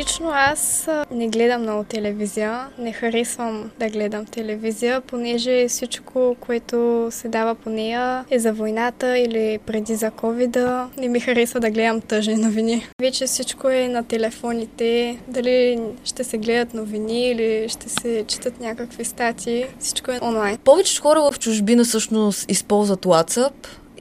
Лично аз не гледам много телевизия, не харесвам да гледам телевизия, понеже всичко, което се дава по нея е за войната или преди за ковида. Не ми харесва да гледам тъжни новини. Вече всичко е на телефоните, дали ще се гледат новини или ще се четат някакви статии, всичко е онлайн. Повечето хора в чужбина всъщност използват WhatsApp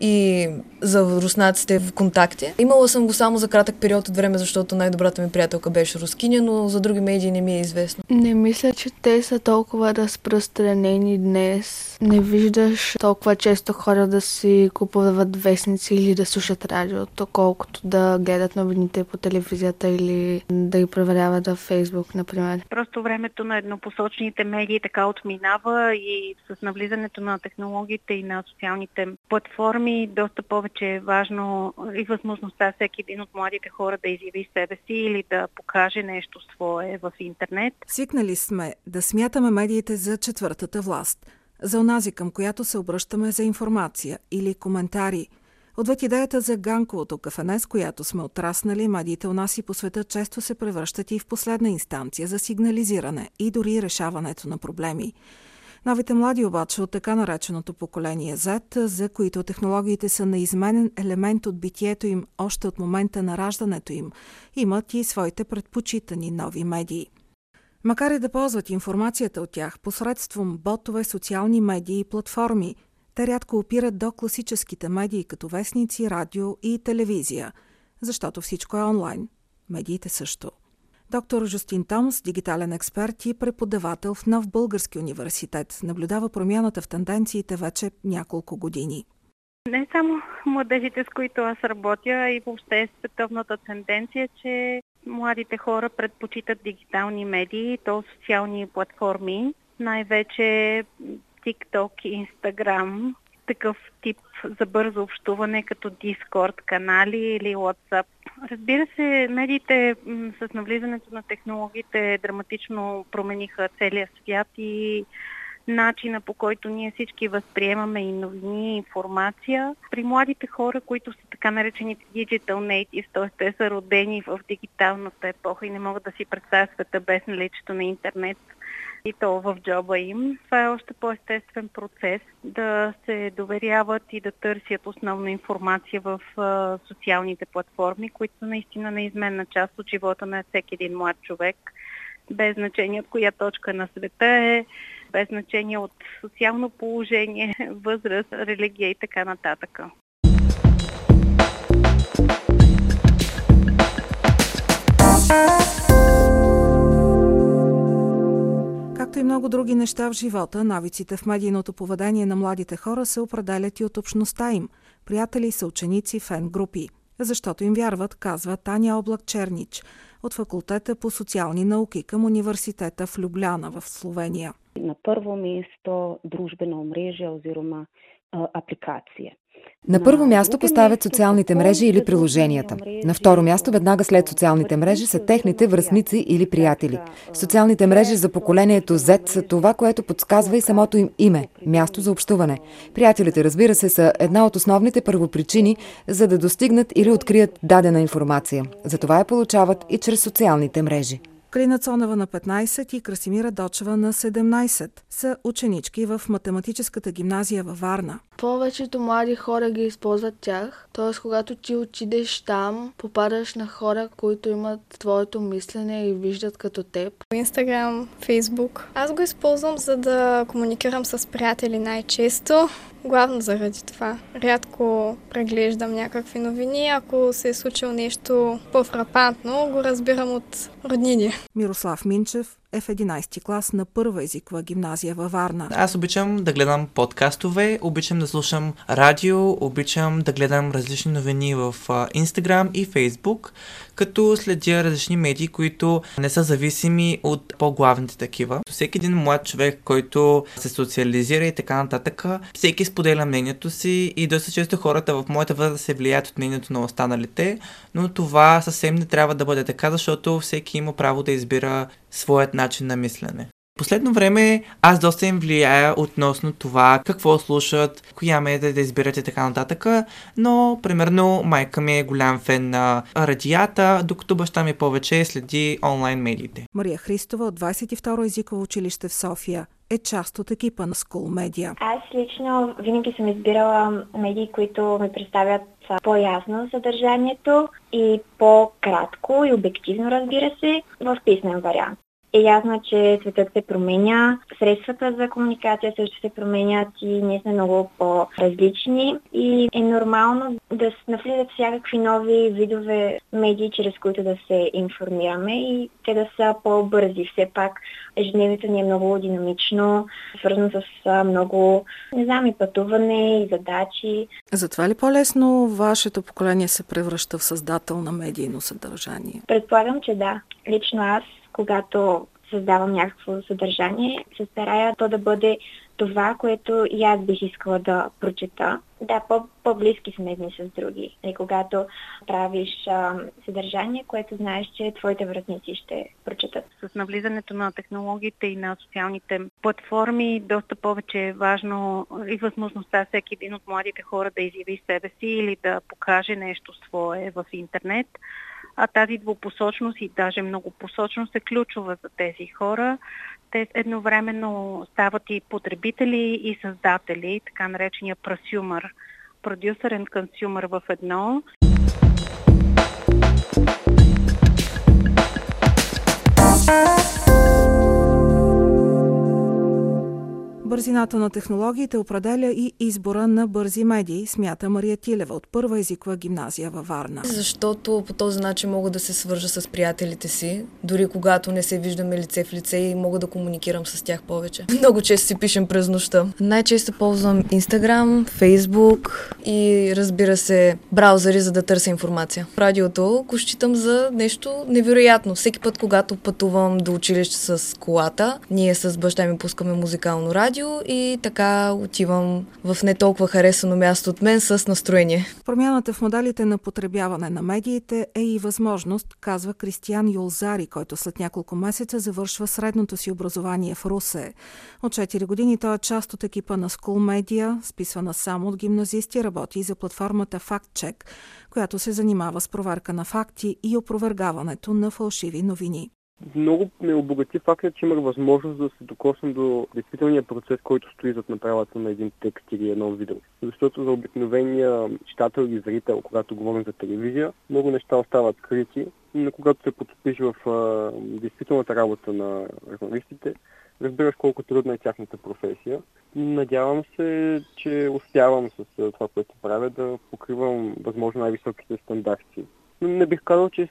и за руснаците в контакти. Имала съм го само за кратък период от време, защото най-добрата ми приятелка беше рускиня, но за други медии не ми е известно. Не мисля, че те са толкова разпространени днес. Не виждаш толкова често хора да си купуват вестници или да слушат радиото, колкото да гледат новините по телевизията или да ги проверяват във Фейсбук, например. Просто времето на еднопосочните медии така отминава и с навлизането на технологиите и на социалните платформи доста повече е важно и възможността всеки един от младите хора да изяви себе си или да покаже нещо свое в интернет. Свикнали сме да смятаме медиите за четвъртата власт, за онази към която се обръщаме за информация или коментари. Отвъд идеята за ганковото кафене, с която сме отраснали, медиите у нас и по света често се превръщат и в последна инстанция за сигнализиране и дори решаването на проблеми. Новите млади обаче от така нареченото поколение Z, за които технологиите са неизменен елемент от битието им още от момента на раждането им, имат и своите предпочитани нови медии. Макар и да ползват информацията от тях посредством ботове, социални медии и платформи, те рядко опират до класическите медии като вестници, радио и телевизия, защото всичко е онлайн. Медиите също. Доктор Жустин Томс, дигитален експерт и преподавател в Нов Български университет, наблюдава промяната в тенденциите вече няколко години. Не само младежите, с които аз работя, и въобще световната тенденция, че младите хора предпочитат дигитални медии, то социални платформи, най-вече TikTok, Instagram, такъв тип за бързо общуване като Discord канали или WhatsApp. Разбира се, медиите с навлизането на технологиите драматично промениха целия свят и начина по който ние всички възприемаме и новини, и информация. При младите хора, които са така наречените digital natives, т.е. те са родени в дигиталната епоха и не могат да си представят света без наличието на интернет, и то в джоба им. Това е още по-естествен процес да се доверяват и да търсят основна информация в социалните платформи, които наистина неизменна част от живота на всеки един млад човек, без значение от коя точка на света е, без значение от социално положение, възраст, религия и така нататък. Както и много други неща в живота, навиците в медийното поведение на младите хора се определят и от общността им – приятели, съученици, фен групи. Защото им вярват, казва Таня Облак Чернич от факултета по социални науки към университета в Любляна в Словения. Na prvo mesto družbeno omrežje oziroma а, апликация. На първо място поставят социалните мрежи или приложенията. На второ място, веднага след социалните мрежи, са техните връзници или приятели. Социалните мрежи за поколението Z са това, което подсказва и самото им име – място за общуване. Приятелите, разбира се, са една от основните първопричини, за да достигнат или открият дадена информация. Затова я получават и чрез социалните мрежи. Клина Цонева на 15 и Красимира Дочева на 17 са ученички в математическата гимназия във Варна. Повечето млади хора ги използват тях, т.е. когато ти отидеш там, попадаш на хора, които имат твоето мислене и виждат като теб. Инстаграм, Фейсбук. Аз го използвам за да комуникирам с приятели най-често. Главно заради това. Рядко преглеждам някакви новини. Ако се е случило нещо по-фрапантно, го разбирам от роднини. Мирослав Минчев, е в 11 клас на първа езикова гимназия във Варна. Аз обичам да гледам подкастове, обичам да слушам радио, обичам да гледам различни новини в Instagram и Facebook, като следя различни медии, които не са зависими от по-главните такива. Всеки един млад човек, който се социализира и така нататък, всеки споделя мнението си и доста често хората в моята възраст се влияят от мнението на останалите, но това съвсем не трябва да бъде така, защото всеки има право да избира своят начин на мислене. Последно време аз доста им влияя относно това какво слушат, коя медия да избират и така нататък, но примерно майка ми е голям фен на радията, докато баща ми повече следи онлайн медиите. Мария Христова от 22 езиково училище в София е част от екипа на School Media. Аз лично винаги съм избирала медии, които ми представят по-ясно съдържанието и по-кратко и обективно, разбира се, в писмен вариант е ясно, че светът се променя, средствата за комуникация също се променят и ние сме много по-различни и е нормално да навлизат всякакви нови видове медии, чрез които да се информираме и те да са по-бързи. Все пак ежедневието ни е много динамично, свързано с много, не знам, и пътуване, и задачи. Затова ли по-лесно вашето поколение се превръща в създател на медийно съдържание? Предполагам, че да. Лично аз когато създавам някакво съдържание, се старая то да бъде това, което и аз бих искала да прочета. Да, по- по-близки сме едни с други. И когато правиш а, съдържание, което знаеш, че твоите вратници ще прочетат. С навлизането на технологиите и на социалните платформи, доста повече е важно и възможността всеки един от младите хора да изяви себе си или да покаже нещо свое в интернет а тази двупосочност и даже многопосочност е ключова за тези хора. Те едновременно стават и потребители и създатели, така наречения просюмър, продюсер и консюмър в едно. Бързината на технологиите определя и избора на бързи медии, смята Мария Тилева от първа езикова гимназия във Варна. Защото по този начин мога да се свържа с приятелите си, дори когато не се виждаме лице в лице и мога да комуникирам с тях повече. Много често си пишем през нощта. Най-често ползвам Instagram, Facebook и разбира се браузъри, за да търся информация. Радиото го считам за нещо невероятно. Всеки път, когато пътувам до училище с колата, ние с баща ми пускаме музикално радио и така отивам в не толкова харесано място от мен с настроение. Промяната в моделите на потребяване на медиите е и възможност, казва Кристиян Юлзари, който след няколко месеца завършва средното си образование в Русе. От 4 години той е част от екипа на School Media, списвана само от гимназисти, работи за платформата FactCheck, която се занимава с проверка на факти и опровергаването на фалшиви новини. Много ме обогати факта, че имах възможност да се докосна до действителния процес, който стои зад направата на един текст или едно видео. Защото за обикновения читател или зрител, когато говорим за телевизия, много неща остават скрити, но когато се потопиш в а, действителната работа на журналистите, разбираш колко трудна е тяхната професия. Надявам се, че успявам с това, което правя, да покривам възможно най-високите стандарти. Но не бих казал, че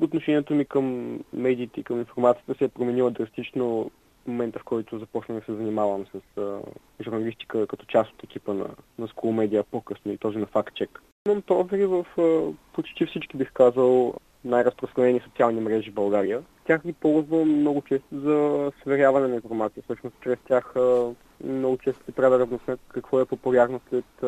отношението ми към медиите и към информацията се е променило драстично в момента, в който започнах да се занимавам с а, журналистика като част от екипа на, на School Media по-късно и този на FactCheck. Имам провери в а, почти всички, бих казал, най-разпространени социални мрежи в България. Тях ги ползвам много често за сверяване на информация. Всъщност, чрез тях много често се правя равносмет какво е популярно след а,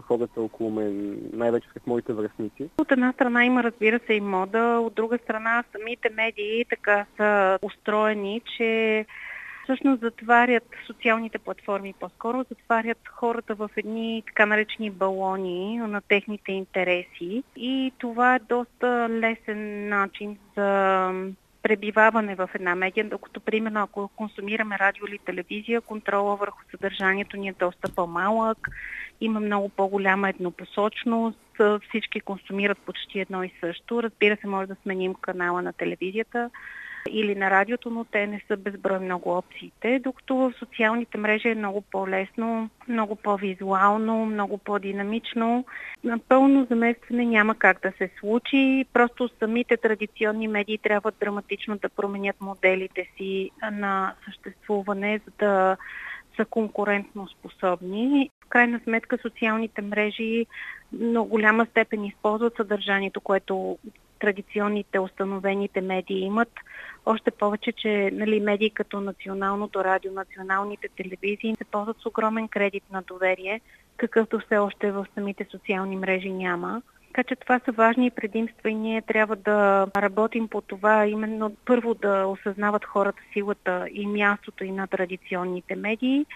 хората около мен, най-вече сред моите връзници. От една страна има, разбира се, и мода, от друга страна самите медии така са устроени, че всъщност затварят социалните платформи, по-скоро затварят хората в едни така наречени балони на техните интереси и това е доста лесен начин за пребиваване в една медия, докато примерно ако консумираме радио или телевизия, контрола върху съдържанието ни е доста по-малък, има много по-голяма еднопосочност, всички консумират почти едно и също. Разбира се, може да сменим канала на телевизията, или на радиото, но те не са безброй много опциите, докато в социалните мрежи е много по-лесно, много по-визуално, много по-динамично. Напълно заместване няма как да се случи, просто самите традиционни медии трябва драматично да променят моделите си на съществуване, за да са конкурентно способни. В крайна сметка социалните мрежи много голяма степен използват съдържанието, което традиционните установените медии имат. Още повече, че нали, медии като Националното радио, националните телевизии се ползват с огромен кредит на доверие, какъвто все още в самите социални мрежи няма. Така че това са важни предимства и ние трябва да работим по това, именно първо да осъзнават хората силата и мястото и на традиционните медии,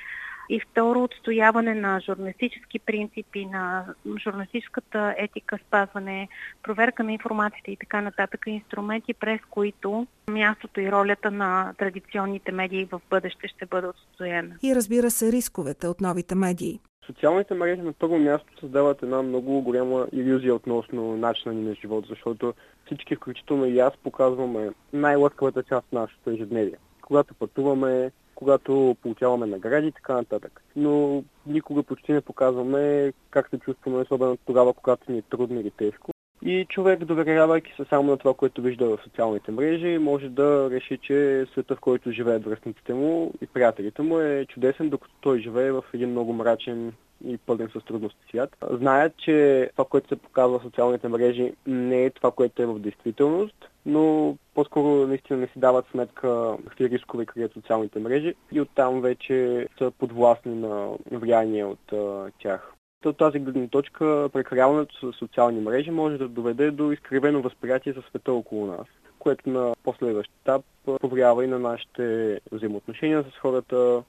и второ отстояване на журналистически принципи, на журналистическата етика, спазване, проверка на информацията и така нататък, инструменти, през които мястото и ролята на традиционните медии в бъдеще ще бъде отстоена. И разбира се, рисковете от новите медии. Социалните мрежи на първо място създават една много голяма иллюзия относно начина ни на живот, защото всички, включително и аз, показваме най-лъскавата част на нашето ежедневие. Когато пътуваме, когато получаваме награди и така нататък. Но никога почти не показваме как се чувстваме, особено тогава, когато ни е трудно или тежко. И човек, доверявайки се само на това, което вижда в социалните мрежи, може да реши, че света, в който живеят връзниците му и приятелите му е чудесен, докато той живее в един много мрачен и пълен с трудности свят. Знаят, че това, което се показва в социалните мрежи, не е това, което е в действителност, но по-скоро наистина не си дават сметка какви рискове крият социалните мрежи и оттам вече са подвластни на влияние от а, тях. От тази гледна точка прекаляването с социални мрежи може да доведе до изкривено възприятие за света около нас, което на последващ етап повлиява и на нашите взаимоотношения с хората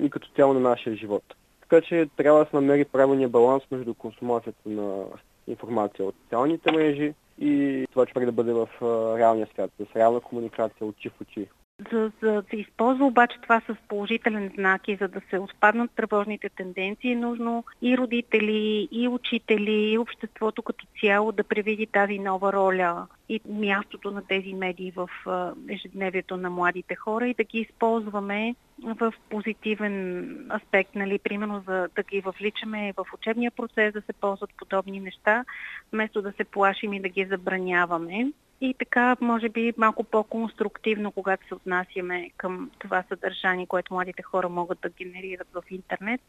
и като цяло на нашия живот. Така че трябва да се намери правилния баланс между консумацията на информация от социалните мрежи и това човек да бъде в реалния свят, с реална комуникация очи в очи. За, да се използва обаче това с положителен знак и за да се отпаднат тревожните тенденции, е нужно и родители, и учители, и обществото като цяло да превиди тази нова роля и мястото на тези медии в ежедневието на младите хора и да ги използваме в позитивен аспект, нали, примерно за да ги въвличаме в учебния процес, да се ползват подобни неща, вместо да се плашим и да ги забраняваме. И така, може би, малко по-конструктивно, когато се отнасяме към това съдържание, което младите хора могат да генерират в интернет,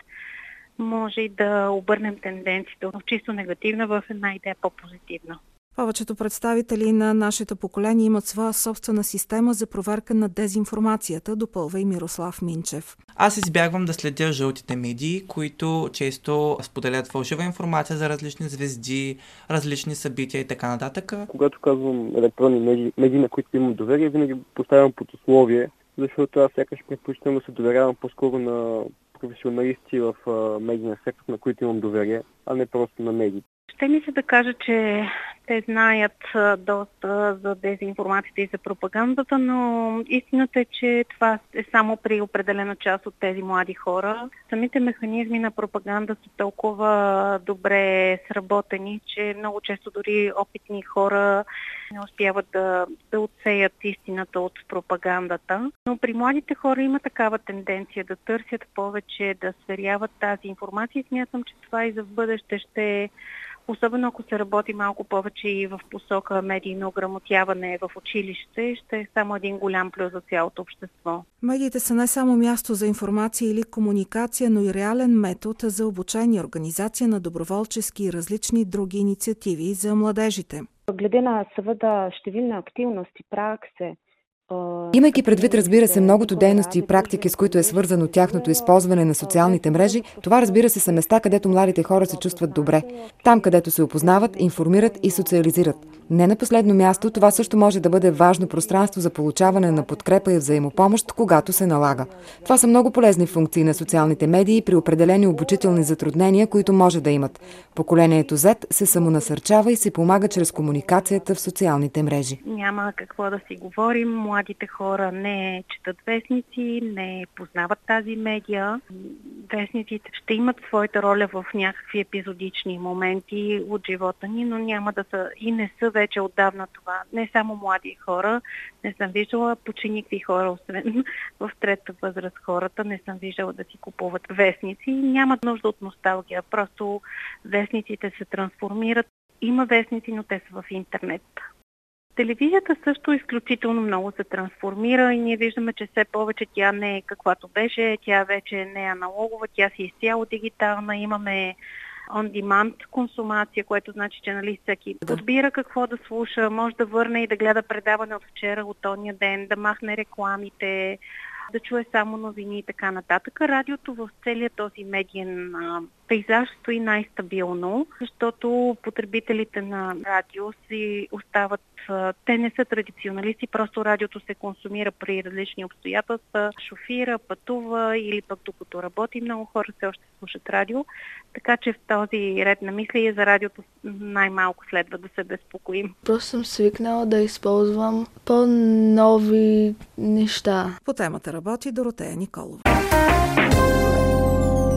може и да обърнем тенденцията от чисто негативна в една идея по-позитивна. Повечето представители на нашето поколение имат своя собствена система за проверка на дезинформацията, допълва и Мирослав Минчев. Аз избягвам да следя жълтите медии, които често споделят фалшива информация за различни звезди, различни събития и така нататък. Когато казвам електронни медии, медии на които имам доверие, винаги поставям под условие, защото аз сякаш предпочитам да се доверявам по-скоро на професионалисти в медийния сектор, на които имам доверие, а не просто на медии. Ще ми се да кажа, че те знаят доста за дезинформацията и за пропагандата, но истината е, че това е само при определена част от тези млади хора. Самите механизми на пропаганда са толкова добре сработени, че много често дори опитни хора не успяват да, да отсеят истината от пропагандата. Но при младите хора има такава тенденция да търсят повече, да сверяват тази информация и смятам, че това и за в бъдеще ще особено ако се работи малко повече и в посока медийно ограмотяване в училище, ще е само един голям плюс за цялото общество. Медиите са не само място за информация или комуникация, но и реален метод за обучение, организация на доброволчески и различни други инициативи за младежите. Гледе на съвета активности, праксе, Имайки предвид, разбира се, многото дейности и практики, с които е свързано тяхното използване на социалните мрежи, това разбира се са места, където младите хора се чувстват добре. Там, където се опознават, информират и социализират. Не на последно място, това също може да бъде важно пространство за получаване на подкрепа и взаимопомощ, когато се налага. Това са много полезни функции на социалните медии при определени обучителни затруднения, които може да имат. Поколението Z се самонасърчава и се помага чрез комуникацията в социалните мрежи. Няма какво да си говорим младите хора не четат вестници, не познават тази медия. вестниците ще имат своята роля в някакви епизодични моменти от живота ни, но няма да са и не са вече отдавна това. Не само млади хора, не съм виждала почти никакви хора, освен в трета възраст хората, не съм виждала да си купуват вестници. Нямат нужда от носталгия, просто вестниците се трансформират. Има вестници, но те са в интернет. Телевизията също изключително много се трансформира и ние виждаме, че все повече тя не е каквато беше, тя вече не е аналогова, тя си е изцяло дигитална, имаме on-demand консумация, което значи, че нали, всеки подбира какво да слуша, може да върне и да гледа предаване от вчера, от тония ден, да махне рекламите, да чуе само новини и така нататък. Радиото в целият този медиен а, пейзаж стои най-стабилно, защото потребителите на радио си остават, те не са традиционалисти, просто радиото се консумира при различни обстоятелства, шофира, пътува или пък докато работи, много хора все още слушат радио, така че в този ред на мисли и за радиото най-малко следва да се безпокоим. Просто съм свикнала да използвам по-нови неща. По темата работи Доротея Николова.